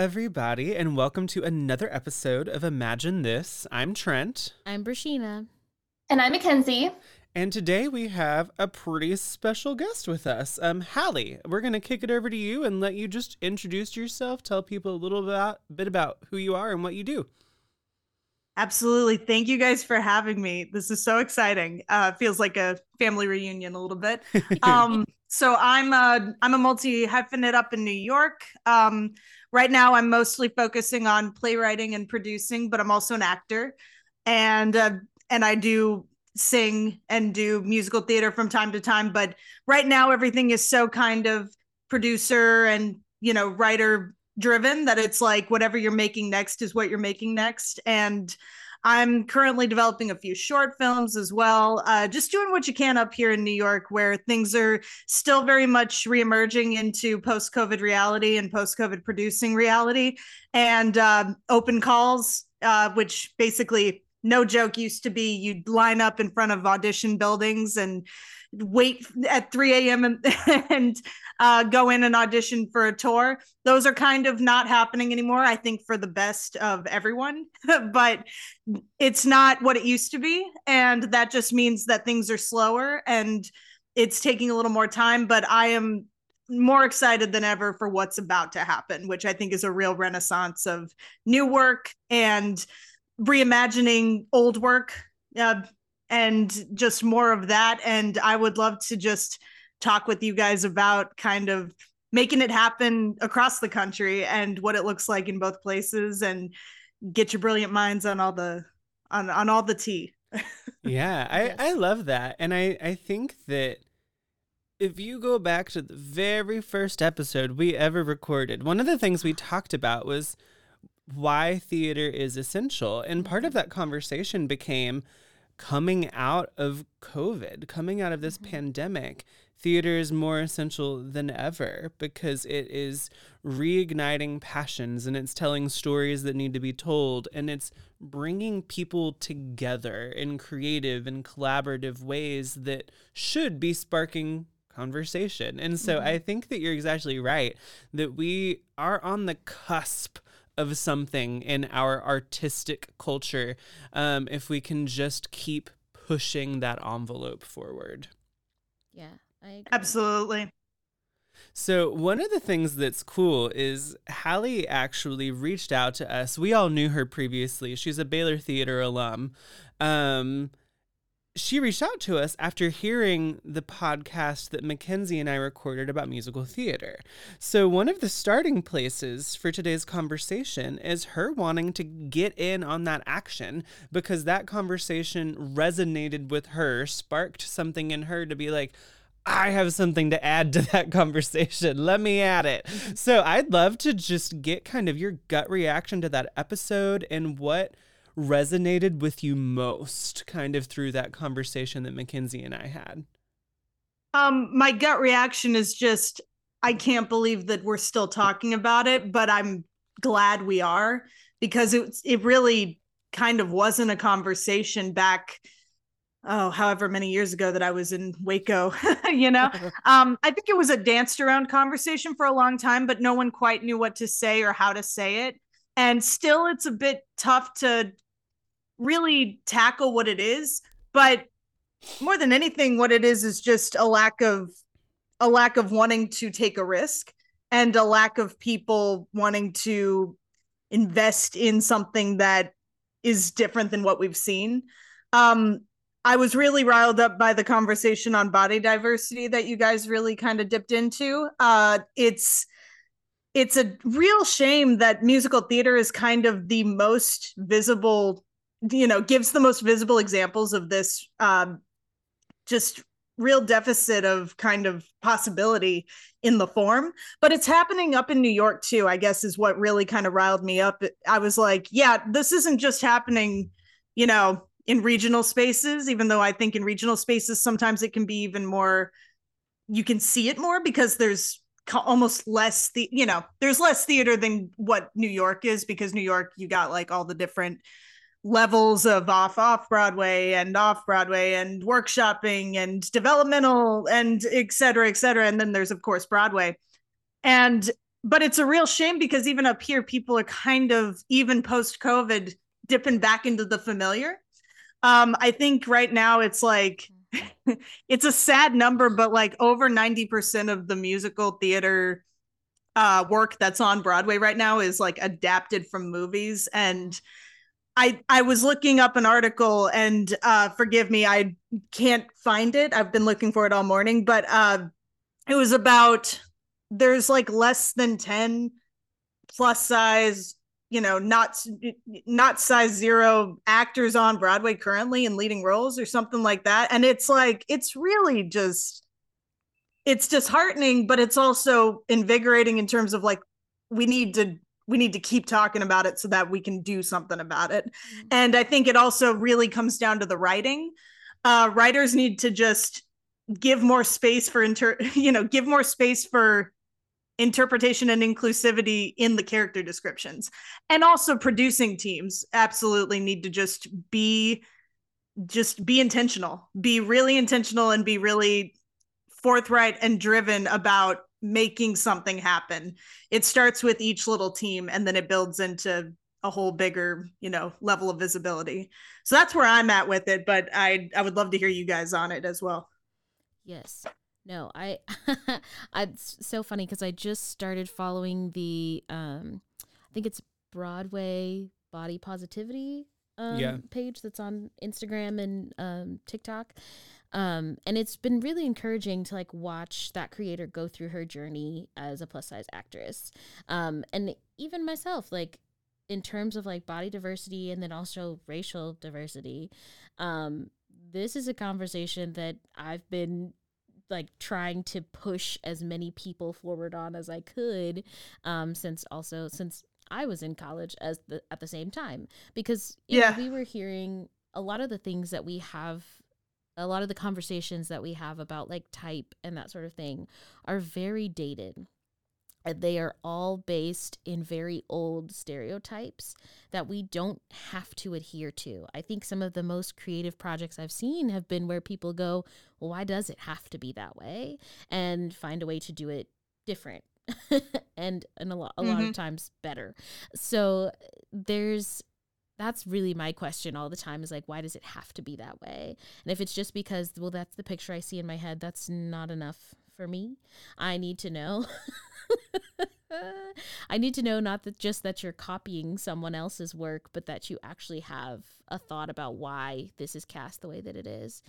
Everybody, and welcome to another episode of Imagine This. I'm Trent, I'm Brashina. And I'm Mackenzie. and today we have a pretty special guest with us. Um, Halley, we're going to kick it over to you and let you just introduce yourself, tell people a little about, bit about who you are and what you do. Absolutely. Thank you guys for having me. This is so exciting. Uh, feels like a family reunion a little bit. Um, so I'm a I'm a multi hyphenate up in New York. Um, right now, I'm mostly focusing on playwriting and producing, but I'm also an actor, and uh, and I do sing and do musical theater from time to time. But right now, everything is so kind of producer and you know writer driven that it's like whatever you're making next is what you're making next and i'm currently developing a few short films as well uh, just doing what you can up here in new york where things are still very much reemerging into post-covid reality and post-covid producing reality. And um, open calls uh, which basically no joke used to be you'd line up in front of audition buildings and wait at 3 a.m and, and uh, go in and audition for a tour. Those are kind of not happening anymore, I think, for the best of everyone. but it's not what it used to be. And that just means that things are slower and it's taking a little more time. But I am more excited than ever for what's about to happen, which I think is a real renaissance of new work and reimagining old work. Uh, and just more of that. And I would love to just talk with you guys about kind of making it happen across the country and what it looks like in both places and get your brilliant minds on all the on on all the tea. yeah, I, I love that. And I, I think that if you go back to the very first episode we ever recorded, one of the things we talked about was why theater is essential. And part of mm-hmm. that conversation became coming out of COVID, coming out of this mm-hmm. pandemic, theater is more essential than ever because it is reigniting passions and it's telling stories that need to be told and it's bringing people together in creative and collaborative ways that should be sparking conversation. And so I think that you're exactly right that we are on the cusp of something in our artistic culture um, if we can just keep pushing that envelope forward. Yeah. Absolutely. So, one of the things that's cool is Halley actually reached out to us. We all knew her previously. She's a Baylor Theater alum. Um, she reached out to us after hearing the podcast that Mackenzie and I recorded about musical theater. So, one of the starting places for today's conversation is her wanting to get in on that action because that conversation resonated with her, sparked something in her to be like, I have something to add to that conversation. Let me add it. So, I'd love to just get kind of your gut reaction to that episode and what resonated with you most kind of through that conversation that Mackenzie and I had. Um, my gut reaction is just I can't believe that we're still talking about it, but I'm glad we are because it it really kind of wasn't a conversation back oh however many years ago that I was in Waco, you know. Um I think it was a danced around conversation for a long time but no one quite knew what to say or how to say it. And still it's a bit tough to really tackle what it is, but more than anything, what it is is just a lack of a lack of wanting to take a risk and a lack of people wanting to invest in something that is different than what we've seen. Um, I was really riled up by the conversation on body diversity that you guys really kind of dipped into. Uh, it's it's a real shame that musical theater is kind of the most visible, you know, gives the most visible examples of this um, just real deficit of kind of possibility in the form but it's happening up in new york too i guess is what really kind of riled me up i was like yeah this isn't just happening you know in regional spaces even though i think in regional spaces sometimes it can be even more you can see it more because there's almost less the you know there's less theater than what new york is because new york you got like all the different levels of off off Broadway and off Broadway and workshopping and developmental and et cetera, et cetera. And then there's of course Broadway. And but it's a real shame because even up here, people are kind of even post COVID dipping back into the familiar. Um, I think right now it's like it's a sad number, but like over 90% of the musical theater uh work that's on Broadway right now is like adapted from movies and I I was looking up an article and uh forgive me I can't find it. I've been looking for it all morning, but uh it was about there's like less than 10 plus size, you know, not not size 0 actors on Broadway currently in leading roles or something like that and it's like it's really just it's disheartening but it's also invigorating in terms of like we need to we need to keep talking about it so that we can do something about it. Mm-hmm. And I think it also really comes down to the writing. Uh, writers need to just give more space for inter, you know, give more space for interpretation and inclusivity in the character descriptions. And also producing teams absolutely need to just be just be intentional. Be really intentional and be really forthright and driven about making something happen. It starts with each little team and then it builds into a whole bigger, you know, level of visibility. So that's where I'm at with it, but I I would love to hear you guys on it as well. Yes. No, I I it's so funny cuz I just started following the um I think it's Broadway body positivity um, yeah. page that's on Instagram and um, TikTok. Um, and it's been really encouraging to like watch that creator go through her journey as a plus size actress. Um, and even myself, like in terms of like body diversity and then also racial diversity, um, this is a conversation that I've been like trying to push as many people forward on as I could, um, since also since I was in college as the at the same time because yeah know, we were hearing a lot of the things that we have a lot of the conversations that we have about like type and that sort of thing are very dated. And they are all based in very old stereotypes that we don't have to adhere to. I think some of the most creative projects I've seen have been where people go, well, why does it have to be that way? And find a way to do it different and and a lot a mm-hmm. lot of mm-hmm. times better. So there's that's really my question all the time is like why does it have to be that way and if it's just because well that's the picture i see in my head that's not enough for me i need to know I need to know not that just that you're copying someone else's work, but that you actually have a thought about why this is cast the way that it is.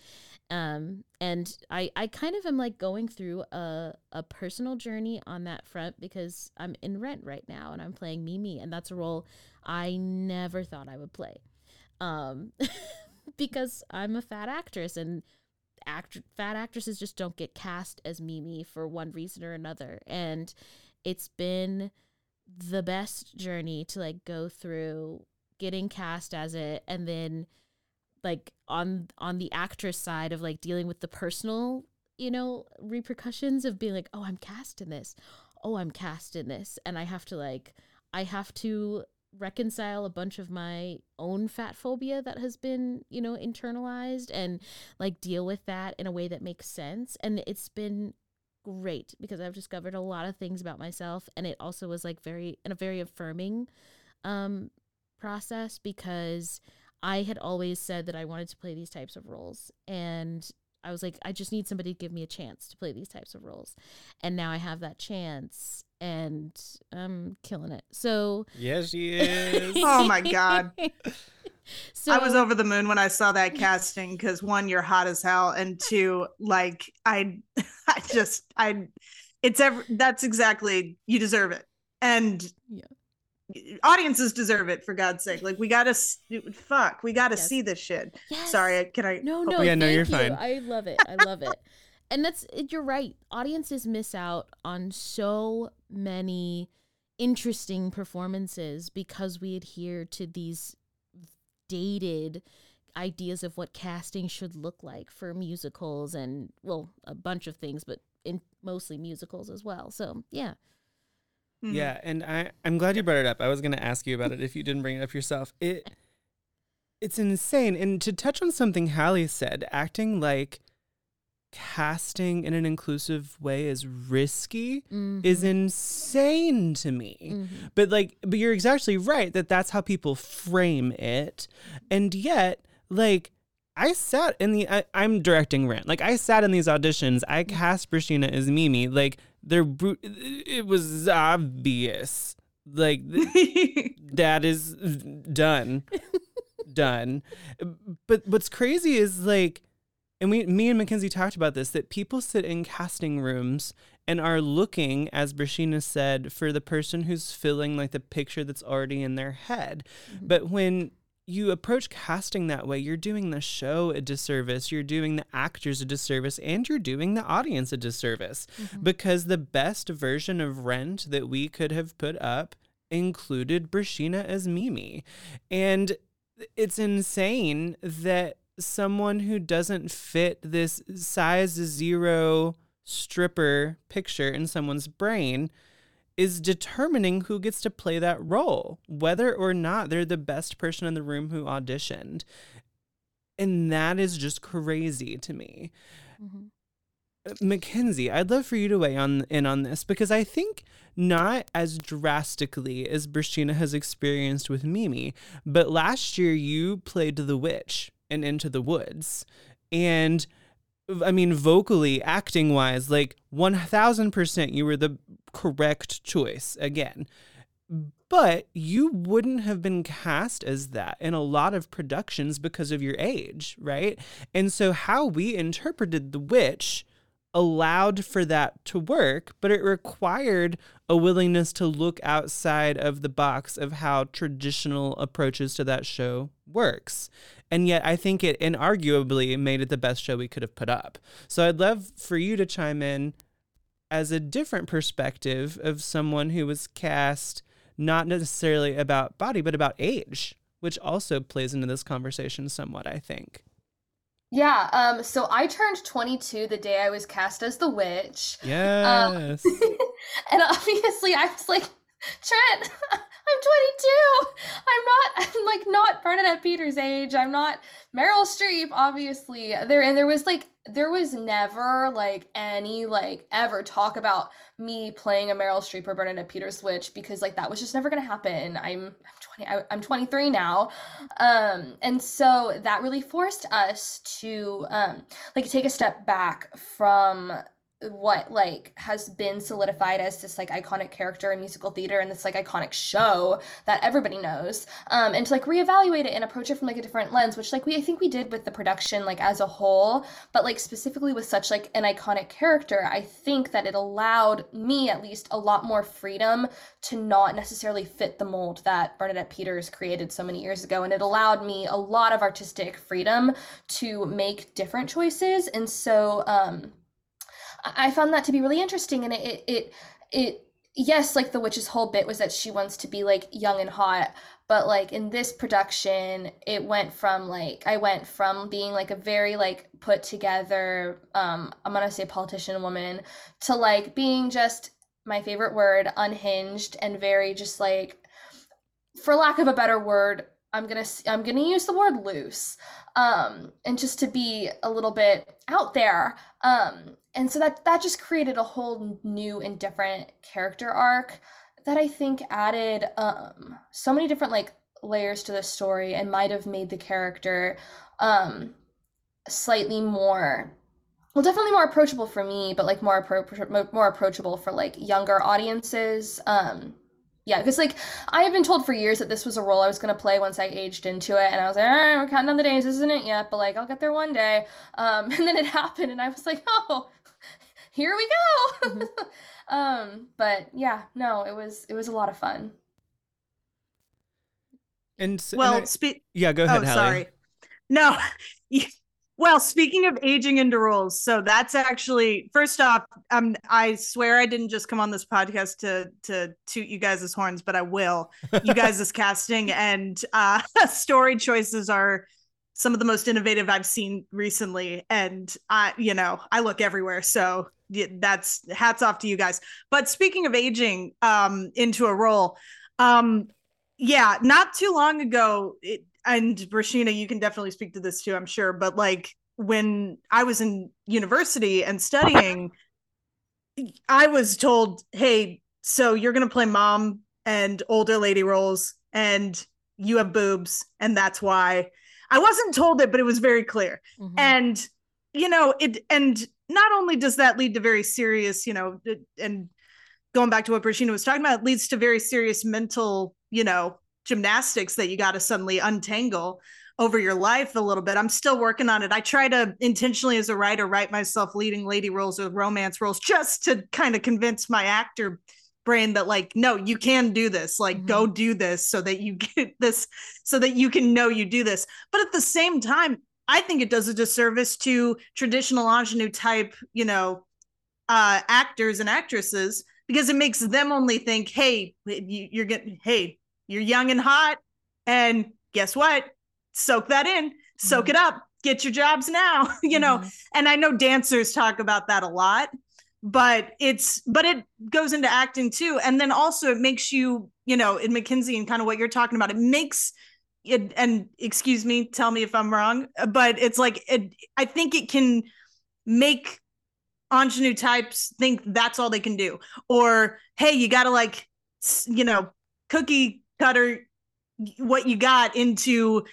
Um, and I, I kind of am like going through a, a personal journey on that front because I'm in rent right now and I'm playing Mimi, and that's a role I never thought I would play. Um, because I'm a fat actress and act fat actresses just don't get cast as Mimi for one reason or another. And it's been the best journey to like go through getting cast as it and then like on on the actress side of like dealing with the personal you know repercussions of being like oh i'm cast in this oh i'm cast in this and i have to like i have to reconcile a bunch of my own fat phobia that has been, you know, internalized and like deal with that in a way that makes sense. And it's been great because I've discovered a lot of things about myself and it also was like very in a very affirming um process because I had always said that I wanted to play these types of roles. And I was like, I just need somebody to give me a chance to play these types of roles. And now I have that chance and I'm killing it. So Yes, she is. oh my god. So I was over the moon when I saw that casting because one, you're hot as hell, and two, like I, I just I, it's ever that's exactly you deserve it, and yeah audiences deserve it for God's sake. Like we gotta fuck, we gotta yes. see this shit. Yes. Sorry, can I? No, no, yeah, no, you're you. fine. I love it. I love it. And that's you're right. Audiences miss out on so many interesting performances because we adhere to these dated ideas of what casting should look like for musicals and well a bunch of things but in mostly musicals as well so yeah Mm-hmm. Yeah, and I I'm glad you brought it up. I was going to ask you about it if you didn't bring it up yourself. It it's insane. And to touch on something Halley said, acting like casting in an inclusive way is risky mm-hmm. is insane to me. Mm-hmm. But like but you're exactly right that that's how people frame it. And yet like I sat in the I, am directing rent. Like I sat in these auditions. I mm-hmm. cast Brashina as Mimi. Like they're it was obvious like that is done done but what's crazy is like and we me and mackenzie talked about this that people sit in casting rooms and are looking as brashina said for the person who's filling like the picture that's already in their head mm-hmm. but when you approach casting that way, you're doing the show a disservice, you're doing the actors a disservice, and you're doing the audience a disservice mm-hmm. because the best version of Rent that we could have put up included Brashina as Mimi. And it's insane that someone who doesn't fit this size zero stripper picture in someone's brain is determining who gets to play that role, whether or not they're the best person in the room who auditioned. And that is just crazy to me. Mm-hmm. Mackenzie, I'd love for you to weigh on in on this because I think not as drastically as Brashina has experienced with Mimi, but last year you played the witch and Into the Woods. And I mean, vocally, acting wise, like 1000% you were the correct choice again. But you wouldn't have been cast as that in a lot of productions because of your age, right? And so, how we interpreted The Witch allowed for that to work, but it required a willingness to look outside of the box of how traditional approaches to that show works. And yet I think it inarguably made it the best show we could have put up. So I'd love for you to chime in as a different perspective of someone who was cast not necessarily about body, but about age, which also plays into this conversation somewhat, I think. Yeah, um, so I turned 22 the day I was cast as the witch. Um, yes. Um, and obviously I was like, Trent, I'm 22. I'm not I'm like Bernadette Peters' age. I'm not Meryl Streep, obviously. There and there was like there was never like any like ever talk about me playing a Meryl Streep or Bernadette Peters witch because like that was just never gonna happen. I'm I'm 20 I, I'm 23 now, um, and so that really forced us to um like take a step back from what like has been solidified as this like iconic character in musical theater and this like iconic show that everybody knows um and to like reevaluate it and approach it from like a different lens which like we i think we did with the production like as a whole but like specifically with such like an iconic character i think that it allowed me at least a lot more freedom to not necessarily fit the mold that bernadette peters created so many years ago and it allowed me a lot of artistic freedom to make different choices and so um I found that to be really interesting, and it it it yes, like the witch's whole bit was that she wants to be like young and hot, but like in this production, it went from like I went from being like a very like put together, um, I'm gonna say politician woman, to like being just my favorite word, unhinged and very just like, for lack of a better word, I'm gonna I'm gonna use the word loose, um, and just to be a little bit out there. Um, and so that that just created a whole new and different character arc that I think added um, so many different like layers to the story and might have made the character um slightly more well definitely more approachable for me but like more appro- more approachable for like younger audiences. Um yeah because like i have been told for years that this was a role i was going to play once i aged into it and i was like right, we're counting down the days this isn't it yet but like i'll get there one day. Um and then it happened and i was like oh here we go. Mm-hmm. um but yeah no it was it was a lot of fun. And well and I, spe- yeah go ahead oh, sorry. No Well, speaking of aging into roles, so that's actually first off, um, I swear I didn't just come on this podcast to to toot you guys' horns, but I will. You guys' casting and uh, story choices are some of the most innovative I've seen recently, and I, you know, I look everywhere, so that's hats off to you guys. But speaking of aging um, into a role, um, yeah, not too long ago, it, and Brashina, you can definitely speak to this too, I'm sure. But like when I was in university and studying, I was told, hey, so you're going to play mom and older lady roles, and you have boobs, and that's why. I wasn't told it, but it was very clear. Mm-hmm. And, you know, it, and not only does that lead to very serious, you know, and going back to what Brashina was talking about, it leads to very serious mental, you know, gymnastics that you got to suddenly untangle over your life a little bit. I'm still working on it. I try to intentionally as a writer write myself leading lady roles or romance roles just to kind of convince my actor brain that like no you can do this like mm-hmm. go do this so that you get this so that you can know you do this but at the same time i think it does a disservice to traditional ingenue type you know uh actors and actresses because it makes them only think hey you, are getting hey you're young and hot. And guess what? Soak that in, soak mm-hmm. it up, get your jobs now, you know. Mm-hmm. And I know dancers talk about that a lot, but it's but it goes into acting too. And then also it makes you, you know, in Mackenzie and kind of what you're talking about, it makes it and excuse me, tell me if I'm wrong, but it's like it I think it can make ingenue types think that's all they can do. Or hey, you gotta like you know, cookie cutter what you got into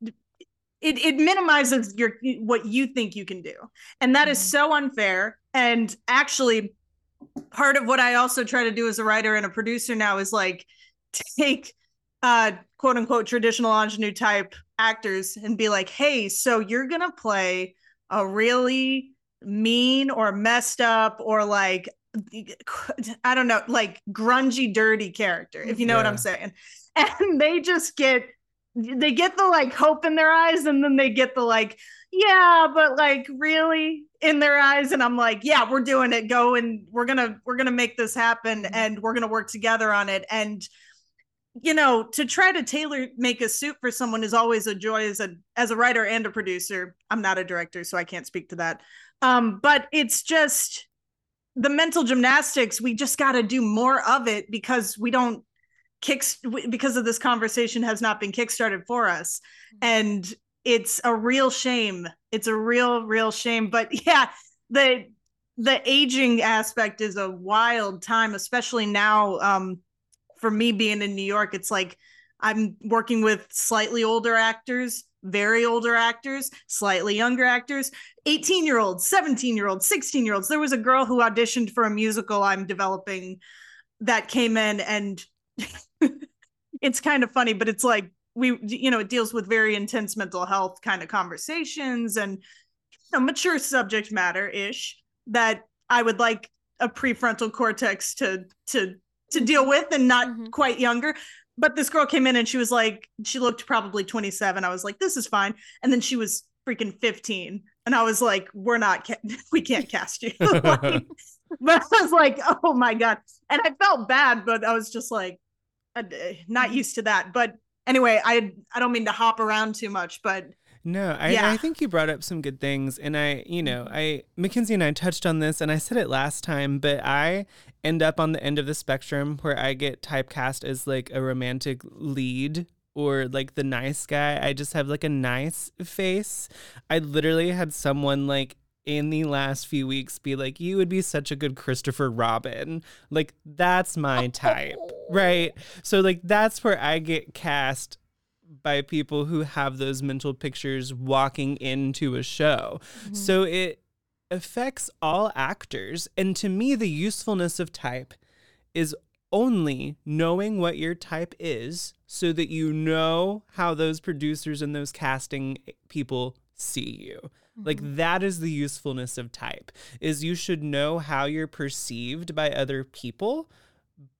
it, it minimizes your what you think you can do and that mm-hmm. is so unfair and actually part of what i also try to do as a writer and a producer now is like take uh quote unquote traditional ingenue type actors and be like hey so you're gonna play a really mean or messed up or like I don't know, like grungy, dirty character, if you know yeah. what I'm saying. And they just get they get the like hope in their eyes, and then they get the like, yeah, but like really in their eyes. And I'm like, yeah, we're doing it. Go and we're gonna we're gonna make this happen mm-hmm. and we're gonna work together on it. And you know, to try to tailor make a suit for someone is always a joy as a as a writer and a producer. I'm not a director, so I can't speak to that. Um, but it's just the mental gymnastics we just got to do more of it because we don't kick because of this conversation has not been kickstarted for us. Mm-hmm. and it's a real shame. It's a real real shame. But yeah the the aging aspect is a wild time especially now um for me being in new york it's like i'm working with slightly older actors very older actors, slightly younger actors, 18 year olds, 17 year olds, 16 year olds. There was a girl who auditioned for a musical I'm developing that came in, and it's kind of funny, but it's like we, you know, it deals with very intense mental health kind of conversations and you know, mature subject matter ish that I would like a prefrontal cortex to to to deal with and not mm-hmm. quite younger but this girl came in and she was like, she looked probably 27. I was like, this is fine. And then she was freaking 15. And I was like, we're not, ca- we can't cast you. like, but I was like, oh my God. And I felt bad, but I was just like, uh, not used to that. But anyway, I, I don't mean to hop around too much, but no, I, yeah. I think you brought up some good things. And I, you know, mm-hmm. I, Mackenzie and I touched on this and I said it last time, but I end up on the end of the spectrum where I get typecast as like a romantic lead or like the nice guy. I just have like a nice face. I literally had someone like in the last few weeks be like, you would be such a good Christopher Robin. Like, that's my type, right? So, like, that's where I get cast by people who have those mental pictures walking into a show. Mm-hmm. So it affects all actors. And to me, the usefulness of type is only knowing what your type is so that you know how those producers and those casting people see you. Mm-hmm. Like that is the usefulness of type is you should know how you're perceived by other people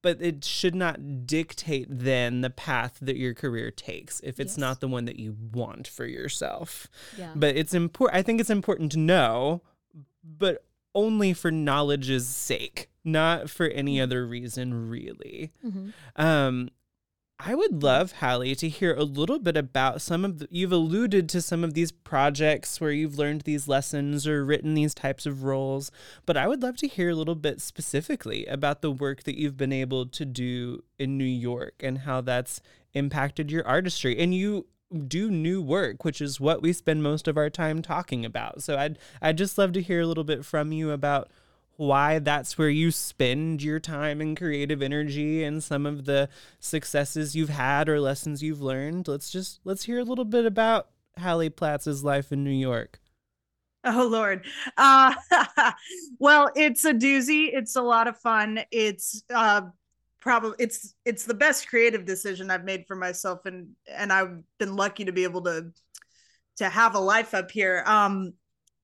but it should not dictate then the path that your career takes if it's yes. not the one that you want for yourself. Yeah. But it's important I think it's important to know but only for knowledge's sake, not for any mm-hmm. other reason really. Mm-hmm. Um I would love, Halley, to hear a little bit about some of the, you've alluded to some of these projects where you've learned these lessons or written these types of roles, but I would love to hear a little bit specifically about the work that you've been able to do in New York and how that's impacted your artistry. And you do new work, which is what we spend most of our time talking about. So I'd I'd just love to hear a little bit from you about why that's where you spend your time and creative energy and some of the successes you've had or lessons you've learned. Let's just let's hear a little bit about Halley Platz's life in New York. Oh Lord. Uh well, it's a doozy. It's a lot of fun. It's uh probably it's it's the best creative decision I've made for myself and and I've been lucky to be able to to have a life up here. Um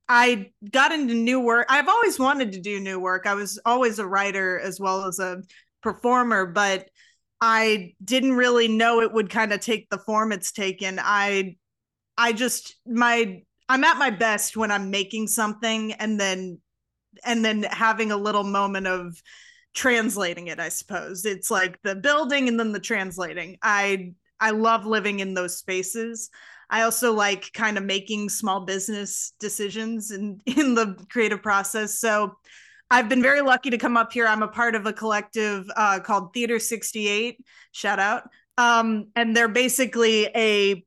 I got into new work. I've always wanted to do new work. I was always a writer as well as a performer, but I didn't really know it would kind of take the form it's taken. I I just my I'm at my best when I'm making something and then and then having a little moment of translating it, I suppose. It's like the building and then the translating. I I love living in those spaces. I also like kind of making small business decisions in in the creative process. So I've been very lucky to come up here. I'm a part of a collective uh, called Theater 68. Shout out. Um, and they're basically a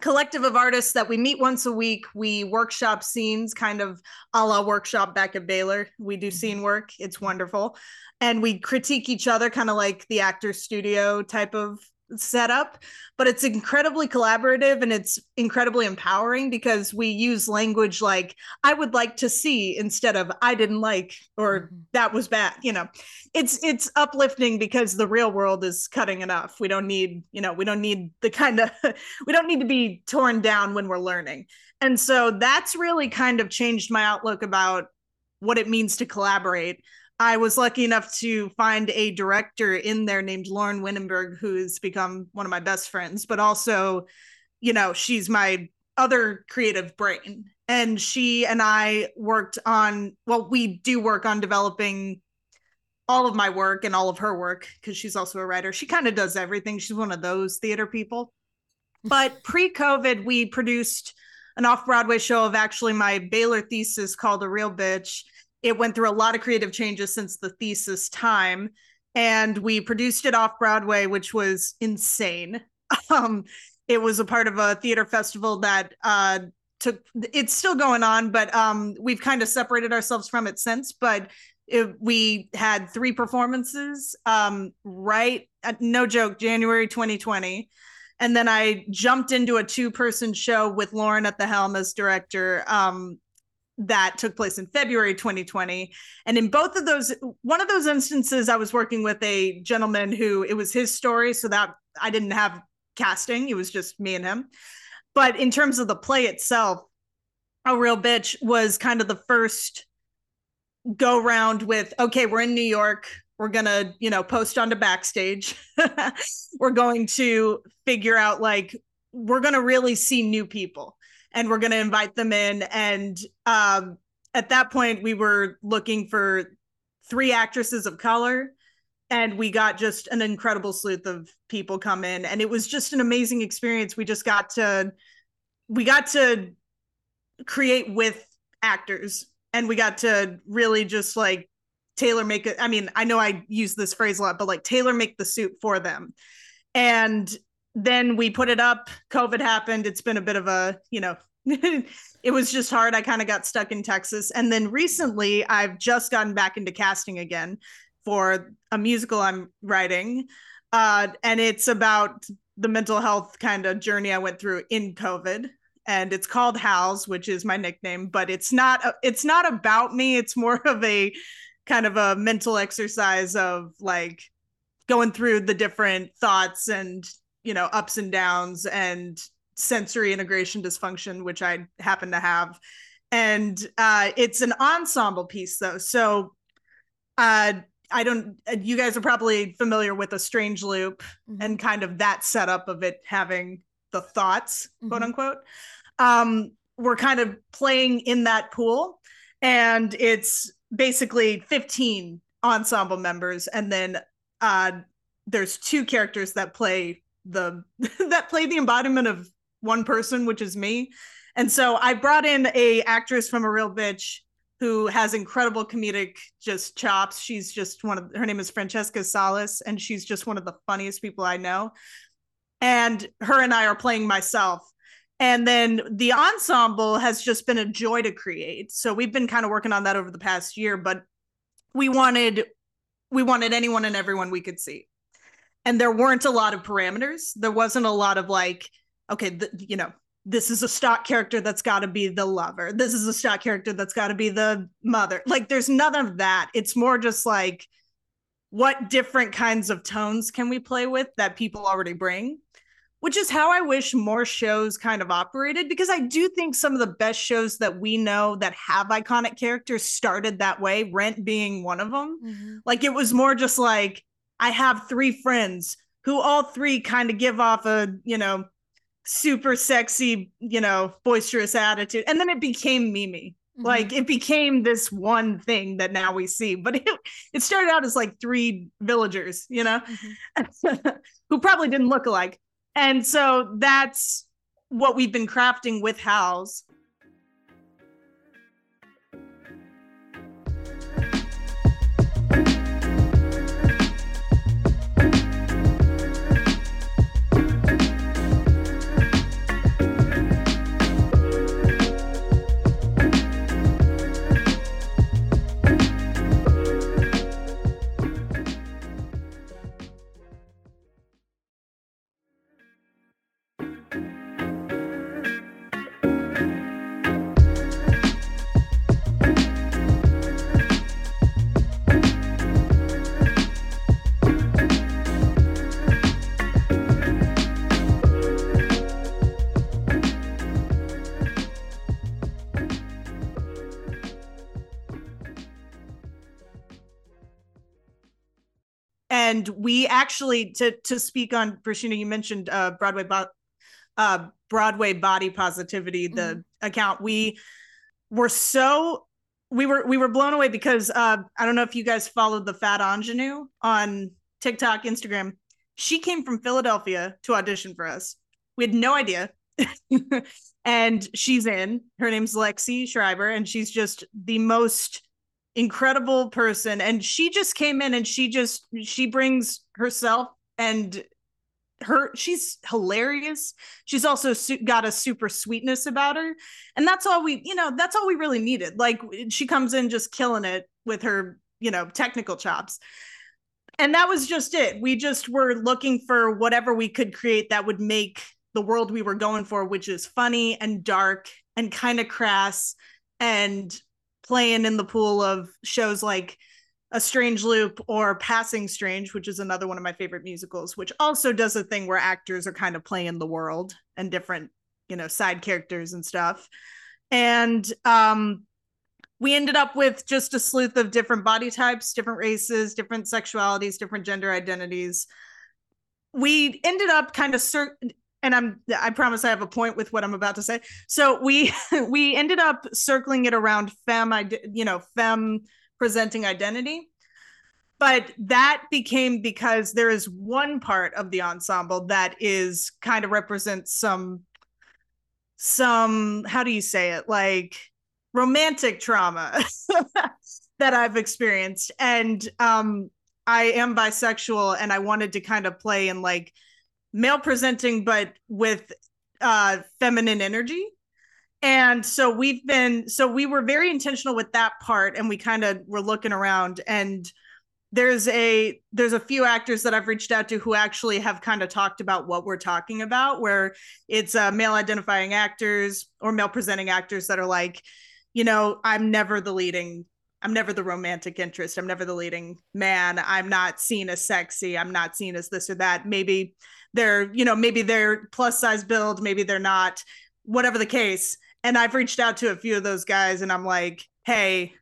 collective of artists that we meet once a week. We workshop scenes, kind of a la workshop back at Baylor. We do scene mm-hmm. work. It's wonderful. And we critique each other, kind of like the actor studio type of setup, but it's incredibly collaborative and it's incredibly empowering because we use language like I would like to see instead of I didn't like or mm-hmm. that was bad, you know. It's it's uplifting because the real world is cutting enough. We don't need, you know, we don't need the kind of we don't need to be torn down when we're learning. And so that's really kind of changed my outlook about what it means to collaborate I was lucky enough to find a director in there named Lauren Winenberg, who's become one of my best friends, but also, you know, she's my other creative brain. And she and I worked on, well, we do work on developing all of my work and all of her work because she's also a writer. She kind of does everything. She's one of those theater people. But pre COVID, we produced an off Broadway show of actually my Baylor thesis called A Real Bitch it went through a lot of creative changes since the thesis time and we produced it off broadway which was insane. Um, it was a part of a theater festival that uh, took it's still going on but um, we've kind of separated ourselves from it since but it, we had three performances um, right uh, no joke january 2020 and then i jumped into a two person show with lauren at the helm as director um, that took place in February 2020. And in both of those, one of those instances, I was working with a gentleman who it was his story. So that I didn't have casting, it was just me and him. But in terms of the play itself, A Real Bitch was kind of the first go round with okay, we're in New York. We're going to, you know, post onto backstage. we're going to figure out like, we're going to really see new people and we're going to invite them in. And um, at that point, we were looking for three actresses of color. And we got just an incredible sleuth of people come in. And it was just an amazing experience. We just got to, we got to create with actors and we got to really just like tailor make it. I mean, I know I use this phrase a lot, but like tailor make the suit for them. And then we put it up covid happened it's been a bit of a you know it was just hard i kind of got stuck in texas and then recently i've just gotten back into casting again for a musical i'm writing uh, and it's about the mental health kind of journey I went through in COVID and it's called Hals, which is my nickname, but it's not it's not about me. It's more of a kind of a mental exercise of like going through the different thoughts and you know ups and downs and sensory integration dysfunction which i happen to have and uh it's an ensemble piece though so uh i don't you guys are probably familiar with a strange loop mm-hmm. and kind of that setup of it having the thoughts mm-hmm. quote unquote um we're kind of playing in that pool and it's basically 15 ensemble members and then uh there's two characters that play the that play the embodiment of one person which is me and so i brought in a actress from a real bitch who has incredible comedic just chops she's just one of her name is francesca salas and she's just one of the funniest people i know and her and i are playing myself and then the ensemble has just been a joy to create. So we've been kind of working on that over the past year, but we wanted we wanted anyone and everyone we could see. And there weren't a lot of parameters. There wasn't a lot of like, okay, the, you know, this is a stock character that's got to be the lover. This is a stock character that's got to be the mother. Like there's none of that. It's more just like what different kinds of tones can we play with that people already bring? which is how I wish more shows kind of operated because I do think some of the best shows that we know that have iconic characters started that way, Rent being one of them. Mm-hmm. Like it was more just like I have three friends who all three kind of give off a, you know, super sexy, you know, boisterous attitude. And then it became Mimi. Mm-hmm. Like it became this one thing that now we see, but it, it started out as like three villagers, you know, mm-hmm. who probably didn't look alike and so that's what we've been crafting with Hals and we actually to to speak on Brashina, you mentioned uh, Broadway bo- uh, Broadway body positivity, the mm-hmm. account. We were so we were we were blown away because uh, I don't know if you guys followed the Fat Ingenue on TikTok, Instagram. She came from Philadelphia to audition for us. We had no idea. and she's in. Her name's Lexi Schreiber, and she's just the most incredible person. And she just came in and she just she brings herself and her she's hilarious. She's also su- got a super sweetness about her. And that's all we you know that's all we really needed. Like she comes in just killing it with her you know technical chops. And that was just it. We just were looking for whatever we could create that would make the world we were going for which is funny and dark and kind of crass and playing in the pool of shows like a strange loop or passing strange which is another one of my favorite musicals which also does a thing where actors are kind of playing the world and different you know side characters and stuff. And um we ended up with just a sleuth of different body types different races different sexualities different gender identities. We ended up kind of cir- and I'm I promise I have a point with what I'm about to say. So we we ended up circling it around femme you know fem presenting identity. But that became because there is one part of the ensemble that is kind of represents some some how do you say it like romantic trauma that I've experienced and um I am bisexual and I wanted to kind of play in like male presenting but with uh feminine energy. And so we've been so we were very intentional with that part and we kind of were looking around and there's a there's a few actors that I've reached out to who actually have kind of talked about what we're talking about where it's uh, male identifying actors or male presenting actors that are like you know I'm never the leading I'm never the romantic interest I'm never the leading man I'm not seen as sexy I'm not seen as this or that maybe they're you know maybe they're plus size build maybe they're not whatever the case and I've reached out to a few of those guys and I'm like hey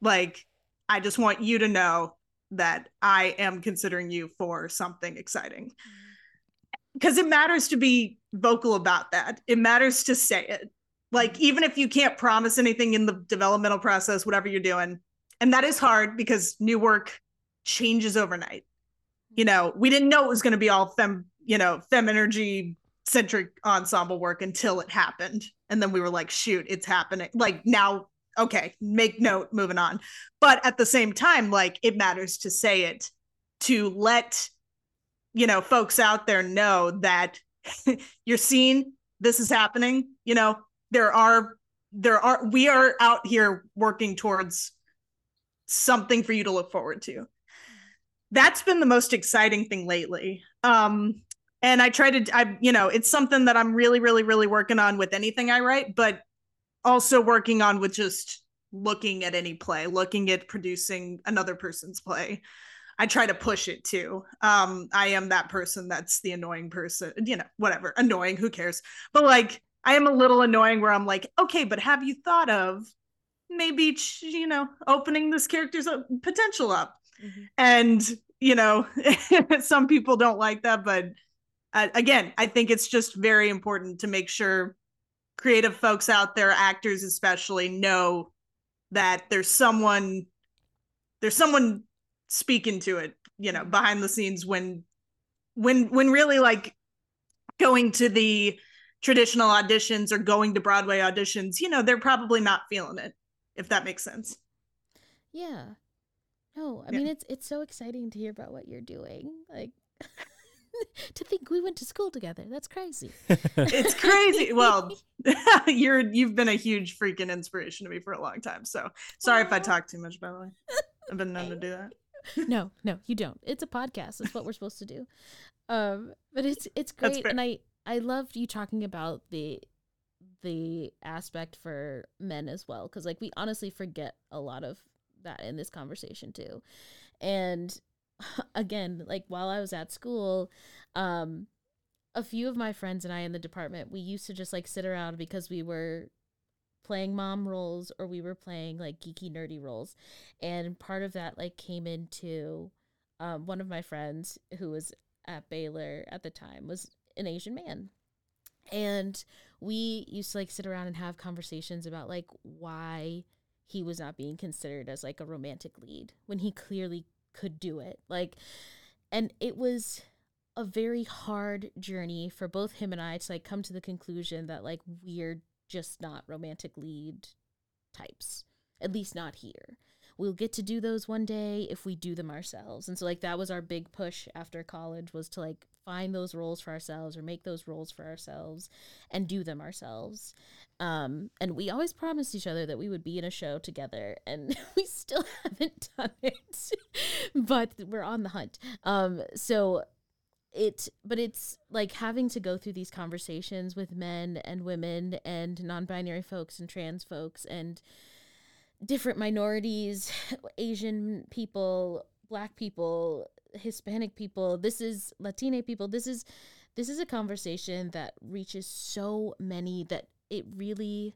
like I just want you to know that I am considering you for something exciting. Mm. Because it matters to be vocal about that. It matters to say it. Like, even if you can't promise anything in the developmental process, whatever you're doing, and that is hard because new work changes overnight. You know, we didn't know it was going to be all fem, you know, fem energy centric ensemble work until it happened. And then we were like, shoot, it's happening. Like now okay, make note, moving on. But at the same time, like it matters to say it to let you know folks out there know that you're seeing this is happening. You know, there are there are we are out here working towards something for you to look forward to. That's been the most exciting thing lately. Um and I try to I you know, it's something that I'm really really really working on with anything I write, but also working on with just looking at any play, looking at producing another person's play. I try to push it too. Um, I am that person that's the annoying person, you know, whatever, annoying, who cares? But like, I am a little annoying where I'm like, okay, but have you thought of maybe, you know, opening this character's potential up? Mm-hmm. And, you know, some people don't like that, but uh, again, I think it's just very important to make sure creative folks out there, actors especially, know that there's someone there's someone speaking to it, you know, behind the scenes when when when really like going to the traditional auditions or going to Broadway auditions, you know, they're probably not feeling it, if that makes sense. Yeah. No, I yeah. mean it's it's so exciting to hear about what you're doing. Like to think we went to school together. That's crazy. it's crazy. Well, you're you've been a huge freaking inspiration to me for a long time. So sorry if I talk too much. By the way, I've been known to do that. no, no, you don't. It's a podcast. It's what we're supposed to do. Um, but it's it's great, and I I loved you talking about the the aspect for men as well because like we honestly forget a lot of that in this conversation too and again, like while I was at school, um, a few of my friends and I in the department, we used to just like sit around because we were playing mom roles or we were playing like geeky nerdy roles. And part of that like came into um, one of my friends who was at Baylor at the time was an Asian man. And we used to like sit around and have conversations about like why he was not being considered as like a romantic lead when he clearly could do it. Like, and it was a very hard journey for both him and I to like come to the conclusion that like we're just not romantic lead types, at least not here. We'll get to do those one day if we do them ourselves. And so like that was our big push after college was to like find those roles for ourselves or make those roles for ourselves and do them ourselves. Um, and we always promised each other that we would be in a show together, and we still haven't done it, but we're on the hunt. Um, so it, but it's like having to go through these conversations with men and women and non-binary folks and trans folks and different minorities, Asian people, Black people, Hispanic people. This is Latina people. This is this is a conversation that reaches so many that it really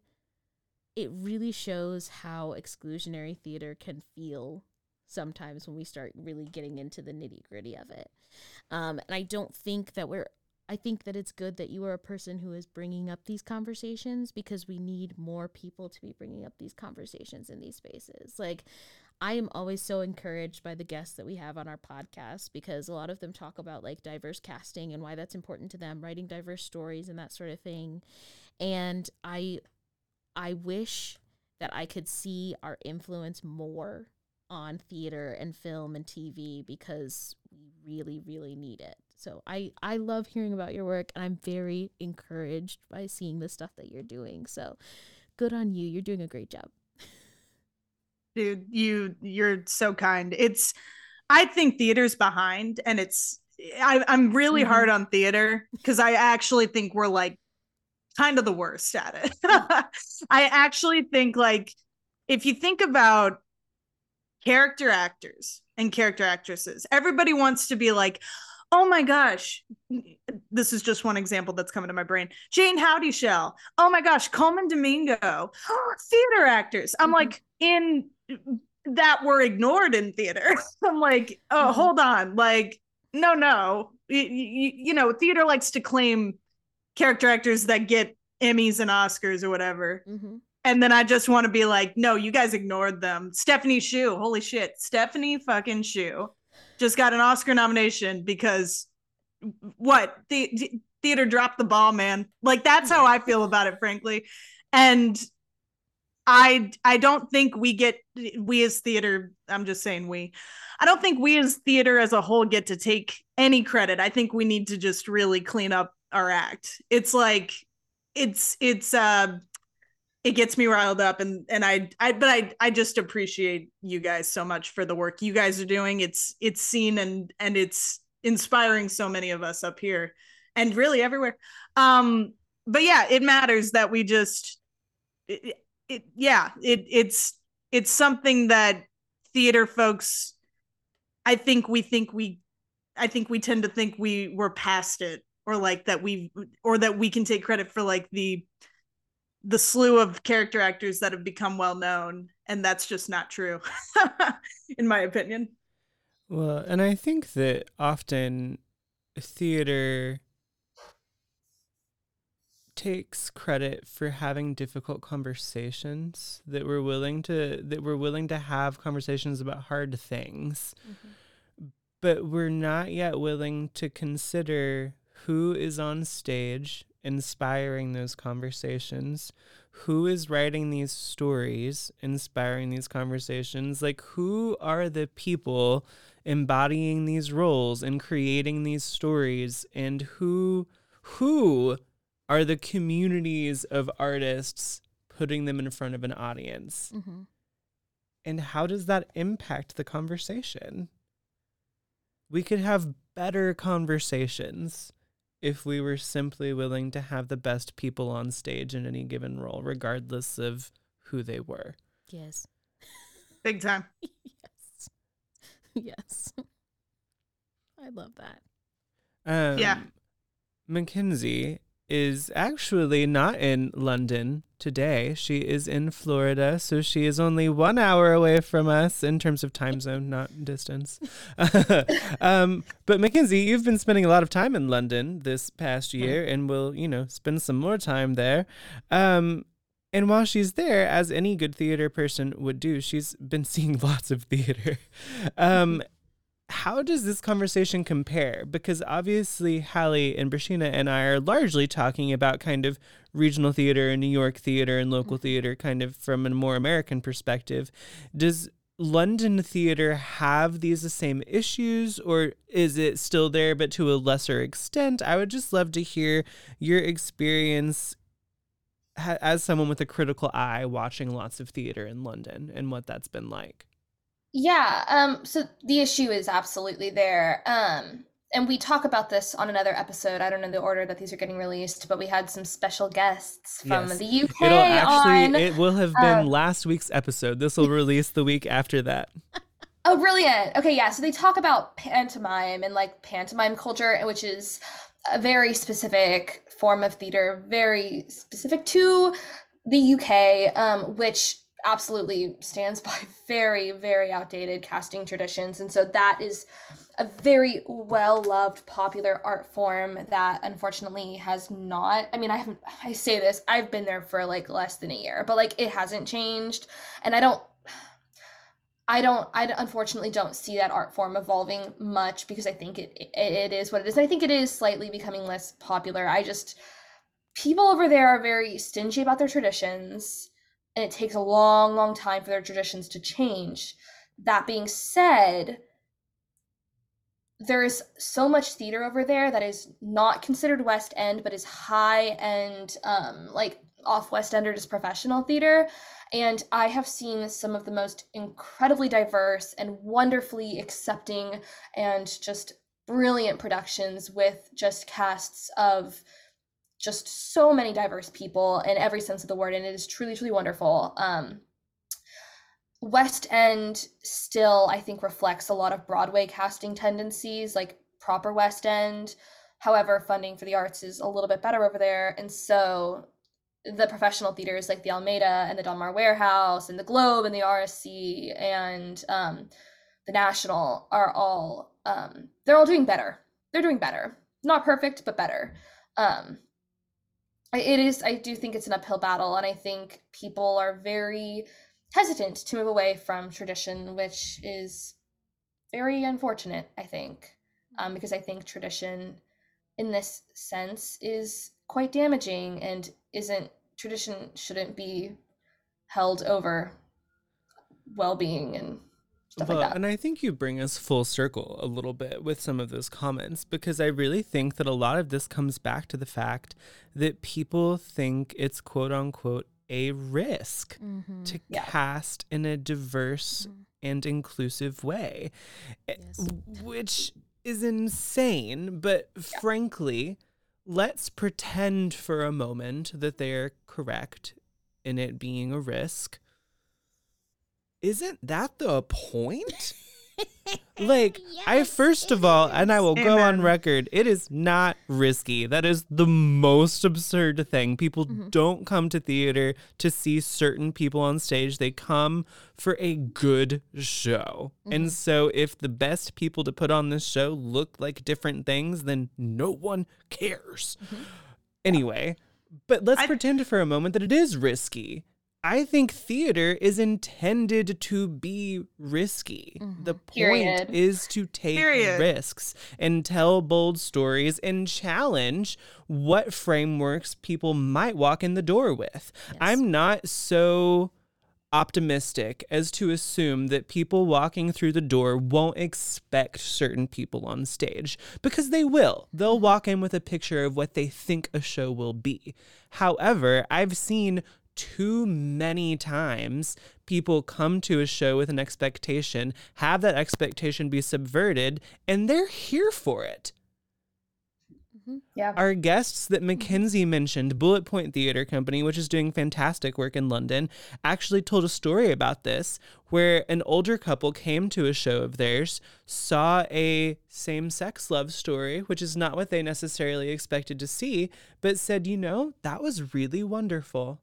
it really shows how exclusionary theater can feel sometimes when we start really getting into the nitty gritty of it. Um, and I don't think that we're, I think that it's good that you are a person who is bringing up these conversations because we need more people to be bringing up these conversations in these spaces. Like, I am always so encouraged by the guests that we have on our podcast because a lot of them talk about like diverse casting and why that's important to them, writing diverse stories and that sort of thing and I I wish that I could see our influence more on theater and film and TV because we really really need it. So I I love hearing about your work and I'm very encouraged by seeing the stuff that you're doing. So good on you. You're doing a great job. Dude, you you're so kind. It's I think theater's behind, and it's I, am really mm-hmm. hard on theater because I actually think we're like kind of the worst at it. I actually think like if you think about character actors and character actresses, everybody wants to be like, oh my gosh, this is just one example that's coming to my brain. Jayne Houdyshell. Oh my gosh, Colman Domingo. theater actors. I'm mm-hmm. like in that were ignored in theater. I'm like, oh, mm-hmm. hold on. Like, no, no. You, you, you know, theater likes to claim character actors that get Emmys and Oscars or whatever. Mm-hmm. And then I just want to be like, no, you guys ignored them. Stephanie Hsu, holy shit. Stephanie fucking Hsu just got an Oscar nomination because what? The theater dropped the ball, man. Like that's how I feel about it, frankly. And I I don't think we get we as theater, I'm just saying we. I don't think we as theater as a whole get to take any credit. I think we need to just really clean up our act. It's like it's it's uh it gets me riled up and and I I but I I just appreciate you guys so much for the work you guys are doing. It's it's seen and and it's inspiring so many of us up here and really everywhere. Um but yeah, it matters that we just it, yeah, it it's it's something that theater folks I think we think we I think we tend to think we were past it or like that we or that we can take credit for like the the slew of character actors that have become well known and that's just not true in my opinion. Well and i think that often theater takes credit for having difficult conversations that we're willing to that we're willing to have conversations about hard things mm-hmm. but we're not yet willing to consider who is on stage inspiring those conversations? Who is writing these stories, inspiring these conversations? Like, who are the people embodying these roles and creating these stories? And who, who are the communities of artists putting them in front of an audience? Mm-hmm. And how does that impact the conversation? We could have better conversations if we were simply willing to have the best people on stage in any given role, regardless of who they were. Yes. Big time. yes. Yes. I love that. Um, yeah. Mackenzie, is actually not in London today. She is in Florida, so she is only one hour away from us in terms of time zone, not distance. um, but Mackenzie, you've been spending a lot of time in London this past hmm. year, and will you know spend some more time there. Um, and while she's there, as any good theater person would do, she's been seeing lots of theater. Um, how does this conversation compare? Because obviously, Halley and Brashina and I are largely talking about kind of regional theater and New York theater and local mm-hmm. theater, kind of from a more American perspective. Does London theater have these the same issues, or is it still there but to a lesser extent? I would just love to hear your experience as someone with a critical eye watching lots of theater in London and what that's been like. Yeah, um, so the issue is absolutely there. Um, and we talk about this on another episode. I don't know the order that these are getting released, but we had some special guests from yes. the UK. It'll actually on, it will have been um, last week's episode. This will release the week after that. Oh, brilliant. Okay, yeah. So they talk about pantomime and like pantomime culture, which is a very specific form of theater, very specific to the UK, um, which absolutely stands by very very outdated casting traditions and so that is a very well loved popular art form that unfortunately has not i mean i haven't i say this i've been there for like less than a year but like it hasn't changed and i don't I don't I unfortunately don't see that art form evolving much because I think it, it it is what it is. I think it is slightly becoming less popular. I just people over there are very stingy about their traditions and it takes a long, long time for their traditions to change. That being said, there is so much theater over there that is not considered West End, but is high end, um, like off West End or just professional theater. And I have seen some of the most incredibly diverse and wonderfully accepting and just brilliant productions with just casts of just so many diverse people in every sense of the word. And it is truly, truly wonderful. Um, West End still, I think, reflects a lot of Broadway casting tendencies, like proper West End. However, funding for the arts is a little bit better over there. And so the professional theaters like the Almeida and the Donmar Warehouse and the Globe and the RSC and um, the National are all um, they're all doing better. They're doing better. Not perfect, but better. Um, it is. I do think it's an uphill battle, and I think people are very hesitant to move away from tradition, which is very unfortunate. I think um, because I think tradition, in this sense, is quite damaging and isn't tradition shouldn't be held over well-being and stuff well, like that. And I think you bring us full circle a little bit with some of those comments because I really think that a lot of this comes back to the fact that people think it's quote unquote a risk mm-hmm. to yeah. cast in a diverse mm-hmm. and inclusive way, eh, yes. which is insane. But yeah. frankly, let's pretend for a moment that they're correct in it being a risk. Isn't that the point? like yes, I first of all, and I will Amen. go on record, it is not risky. That is the most absurd thing. People mm-hmm. don't come to theater to see certain people on stage. They come for a good show. Mm-hmm. And so if the best people to put on this show look like different things, then no one cares. Mm-hmm. Anyway, but let's I, pretend for a moment that it is risky. I think theater is intended to be risky. Mm-hmm. The point Period. is to take Period. risks and tell bold stories and challenge what frameworks people might walk in the door with. Yes. I'm not so optimistic as to assume that people walking through the door won't expect certain people on stage because they will. They'll walk in with a picture of what they think a show will be. However, I've seen too many times people come to a show with an expectation, have that expectation be subverted, and they're here for it. Mm-hmm. Yeah. Our guests that Mackenzie mentioned, Bullet Point Theater Company, which is doing fantastic work in London, actually told a story about this where an older couple came to a show of theirs, saw a same sex love story, which is not what they necessarily expected to see, but said, you know, that was really wonderful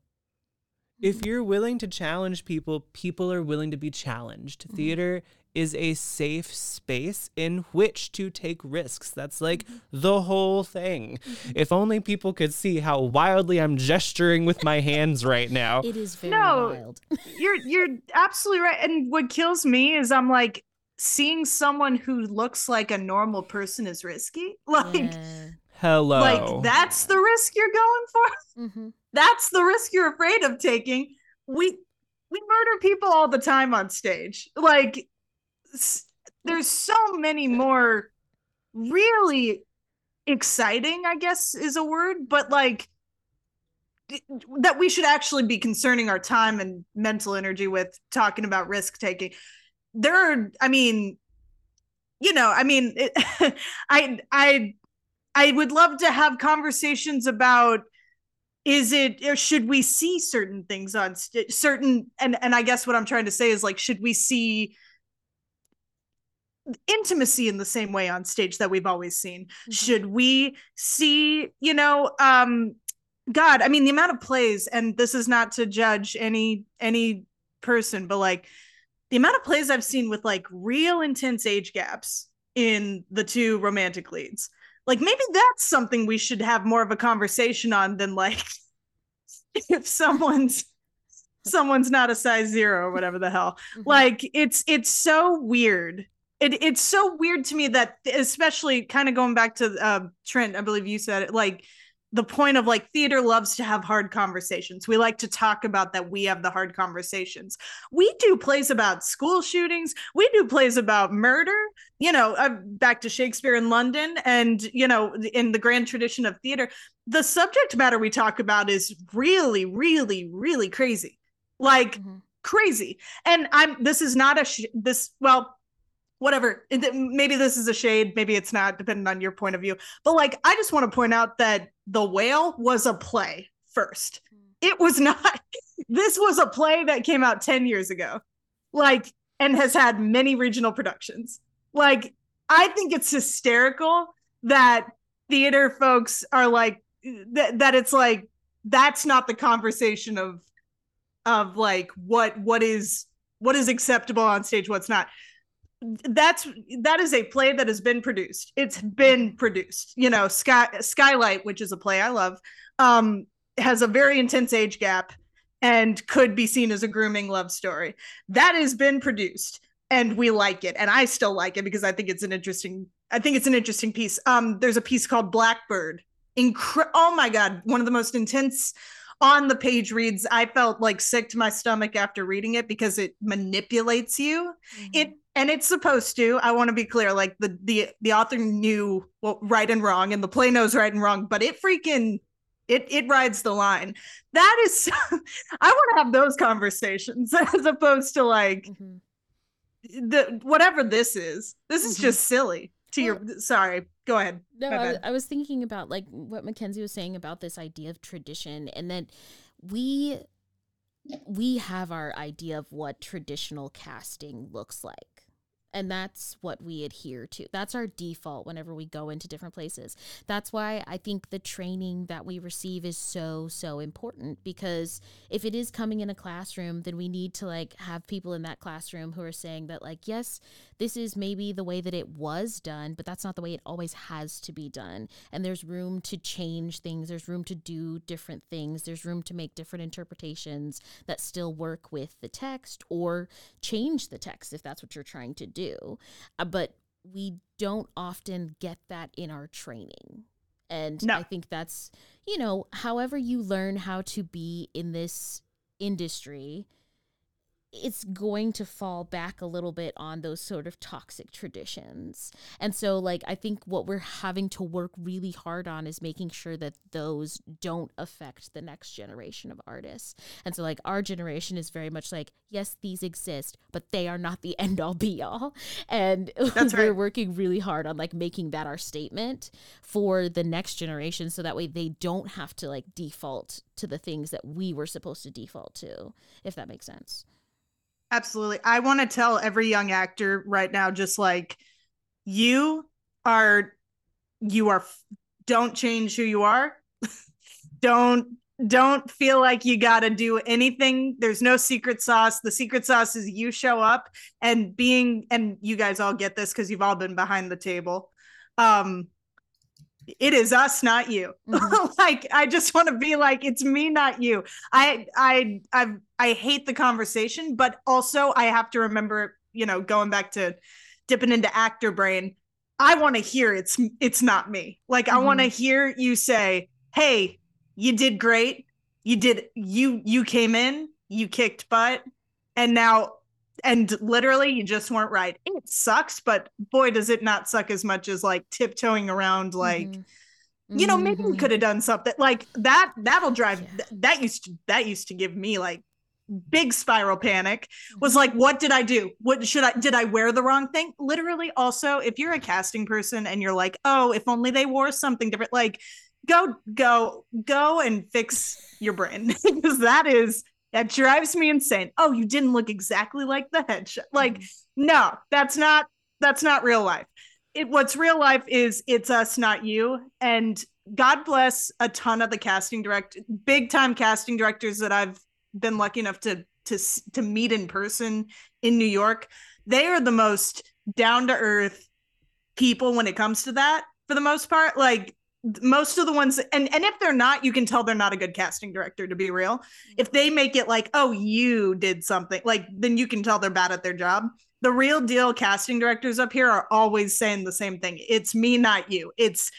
if you're willing to challenge people, people are willing to be challenged. Mm-hmm. Theater is a safe space in which to take risks. That's like mm-hmm. the whole thing. Mm-hmm. If only people could see how wildly I'm gesturing with my hands right now. It is very no, wild. you're you're absolutely right. And what kills me is I'm like seeing someone who looks like a normal person is risky. Like yeah. hello. Like that's the risk you're going for. Mm-hmm. That's the risk you're afraid of taking. We we murder people all the time on stage. Like there's so many more really exciting, I guess is a word, but like that we should actually be concerning our time and mental energy with talking about risk taking. There are, I mean, you know, I mean, it, I, I, I would love to have conversations about is it or should we see certain things on st- certain and and i guess what i'm trying to say is like should we see intimacy in the same way on stage that we've always seen mm-hmm. should we see you know um god i mean the amount of plays and this is not to judge any any person but like the amount of plays i've seen with like real intense age gaps in the two romantic leads like maybe that's something we should have more of a conversation on than like if someone's someone's not a size zero or whatever the hell mm-hmm. like it's it's so weird it, it's so weird to me that especially kind of going back to uh, trent i believe you said it like the point of like theater loves to have hard conversations. We like to talk about that we have the hard conversations. We do plays about school shootings, we do plays about murder, you know, uh, back to Shakespeare in London and, you know, in the grand tradition of theater. The subject matter we talk about is really, really, really crazy. Like, mm-hmm. crazy. And I'm, this is not a, sh- this, well, whatever. Maybe this is a shade, maybe it's not, depending on your point of view. But like, I just want to point out that The Whale was a play first. Hmm. It was not, this was a play that came out 10 years ago, like, and has had many regional productions. Like, I think it's hysterical that theater folks are like, that, that it's like, that's not the conversation of, of like what, what is, what is acceptable on stage, what's not that's that is a play that has been produced. It's been produced you know sky skylight which is a play i love um has a very intense age gap and could be seen as a grooming love story. That has been produced and we like it and i still like it because i think it's an interesting i think it's an interesting piece. Um there's a piece called blackbird. Incre- oh my god one of the most intense on the page reads i felt like sick to my stomach after reading it because it manipulates you. Mm-hmm. it and it's supposed to i want to be clear like the the the author knew what right and wrong and the play knows right and wrong but it freaking it it rides the line. That is i want to have those conversations as opposed to like mm-hmm. the whatever this is. This is mm-hmm. just silly to well, your sorry go ahead. no I I was thinking about like what mackenzie was saying about this idea of tradition and that we we have our idea of what traditional casting looks like and that's what we adhere to. That's our default whenever we go into different places. That's why i think the training that we receive is so so important because if it is coming in a classroom then we need to like have people in that classroom who are saying that like yes this is maybe the way that it was done but that's not the way it always has to be done. And there's room to change things. There's room to do different things. There's room to make different interpretations that still work with the text or change the text if that's what you're trying to do do. Uh, but we don't often get that in our training. And no. I think that's, you know, however you learn how to be in this industry, it's going to fall back a little bit on those sort of toxic traditions. And so, like, I think what we're having to work really hard on is making sure that those don't affect the next generation of artists. And so, like, our generation is very much like, yes, these exist, but they are not the end all be all. And That's we're right. working really hard on, like, making that our statement for the next generation so that way they don't have to, like, default to the things that we were supposed to default to, if that makes sense. Absolutely. I want to tell every young actor right now just like you are you are don't change who you are. don't don't feel like you got to do anything. There's no secret sauce. The secret sauce is you show up and being and you guys all get this cuz you've all been behind the table. Um it is us not you mm-hmm. like i just want to be like it's me not you i i i i hate the conversation but also i have to remember you know going back to dipping into actor brain i want to hear it's it's not me like mm-hmm. i want to hear you say hey you did great you did you you came in you kicked butt and now and literally you just weren't right it sucks but boy does it not suck as much as like tiptoeing around like mm-hmm. you know maybe we mm-hmm. could have done something like that that'll drive yeah. that used to that used to give me like big spiral panic was like what did i do what should i did i wear the wrong thing literally also if you're a casting person and you're like oh if only they wore something different like go go go and fix your brain because that is that drives me insane. Oh, you didn't look exactly like the headshot. Like, mm-hmm. no, that's not that's not real life. It what's real life is it's us, not you. And God bless a ton of the casting direct big time casting directors that I've been lucky enough to to to meet in person in New York. They are the most down to earth people when it comes to that for the most part. Like most of the ones and and if they're not you can tell they're not a good casting director to be real if mm-hmm. they make it like oh you did something like then you can tell they're bad at their job the real deal casting directors up here are always saying the same thing it's me not you it's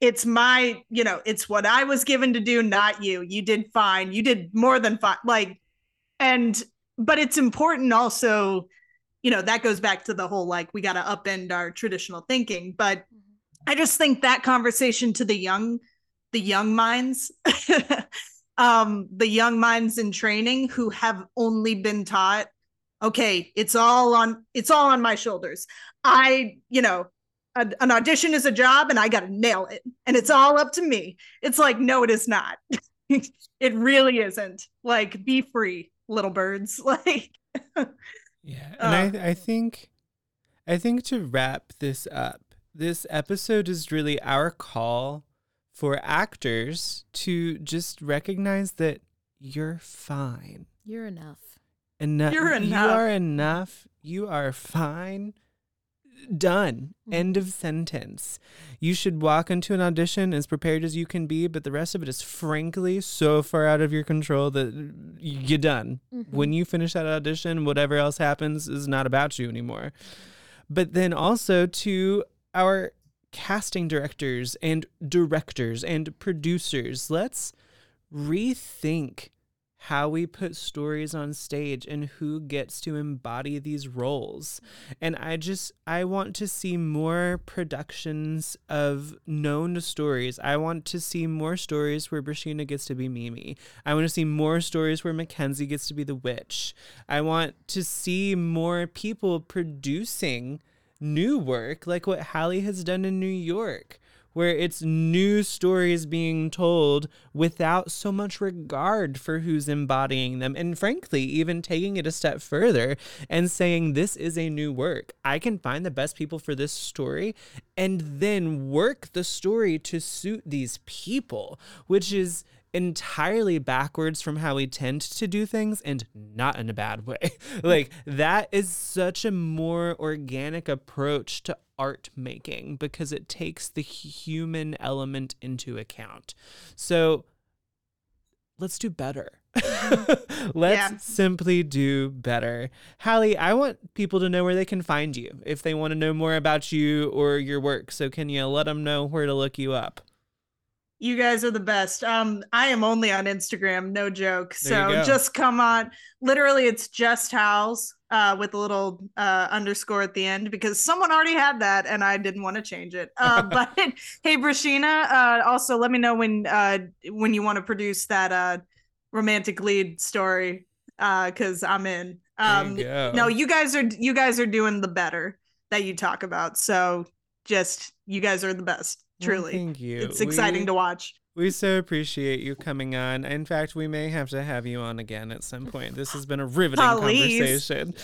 it's my, you know, it's what I was given to do, not you. You did fine. You did more than fine. Like, and, but it's important also, you know, that goes back to the whole like, we got to upend our traditional thinking. But mm-hmm. I just think that conversation to the young, the young minds, um, the young minds in training who have only been taught, okay, it's all on, it's all on my shoulders. I, you know, a, an audition is a job and I got to nail it and it's all up to me. It's like, no, it is not. it really isn't. Like, be free, little birds. Like, yeah. And uh, I, I think, I think to wrap this up, this episode is really our call for actors to just recognize that you're fine. You're enough. Enough. You're enough. You are enough. You are fine done. Mm-hmm. End of sentence. You should walk into an audition as prepared as you can be, but the rest of it is frankly so far out of your control that you're done. Mm-hmm. When you finish that audition, whatever else happens is not about you anymore. But then also to our casting directors and directors and producers, let's rethink how we put stories on stage and who gets to embody these roles. And I just I want to see more productions of known stories. I want to see more stories where Brashina gets to be Mimi. I want to see more stories where Mackenzie gets to be the witch. I want to see more people producing new work like what Halley has done in New York where it's new stories being told without so much regard for who's embodying them. And frankly, even taking it a step further and saying, This is a new work. I can find the best people for this story and then work the story to suit these people, which is entirely backwards from how we tend to do things and not in a bad way. like that is such a more organic approach to art making because it takes the human element into account. So let's do better. let's yeah. simply do better. Halley, I want people to know where they can find you if they want to know more about you or your work. So can you let them know where to look you up? You guys are the best. Um, I am only on Instagram, no joke. so just come on. Literally, it's just Howls uh, with a little uh, underscore at the end because someone already had that and I didn't want to change it. Uh, but hey, Brashina, uh, also let me know when uh, when you want to produce that uh, romantic lead story because I'm in. Um, you no, you guys are you guys are doing the better that you talk about. So just you guys are the best. Truly. Well, thank you. It's exciting we, to watch. We so appreciate you coming on. In fact, we may have to have you on again at some point. This has been a riveting conversation.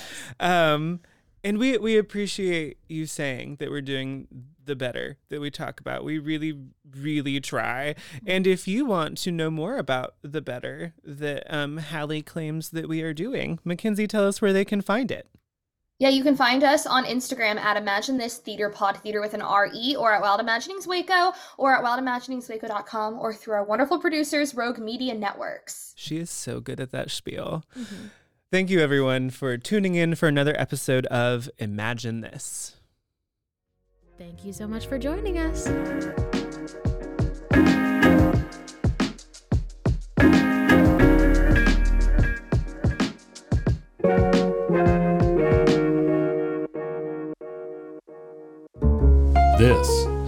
Um, and we we appreciate you saying that we're doing the better that we talk about. We really, really try. And if you want to know more about the better that um, Halley claims that we are doing, Mackenzie, tell us where they can find it. Yeah, you can find us on Instagram at Imagine This Theater Pod Theater with an R-E or at Wild Imaginings Waco or at wildimaginingswaco.com or through our wonderful producers, Rogue Media Networks. She is so good at that spiel. Mm-hmm. Thank you, everyone, for tuning in for another episode of Imagine This. Thank you so much for joining us.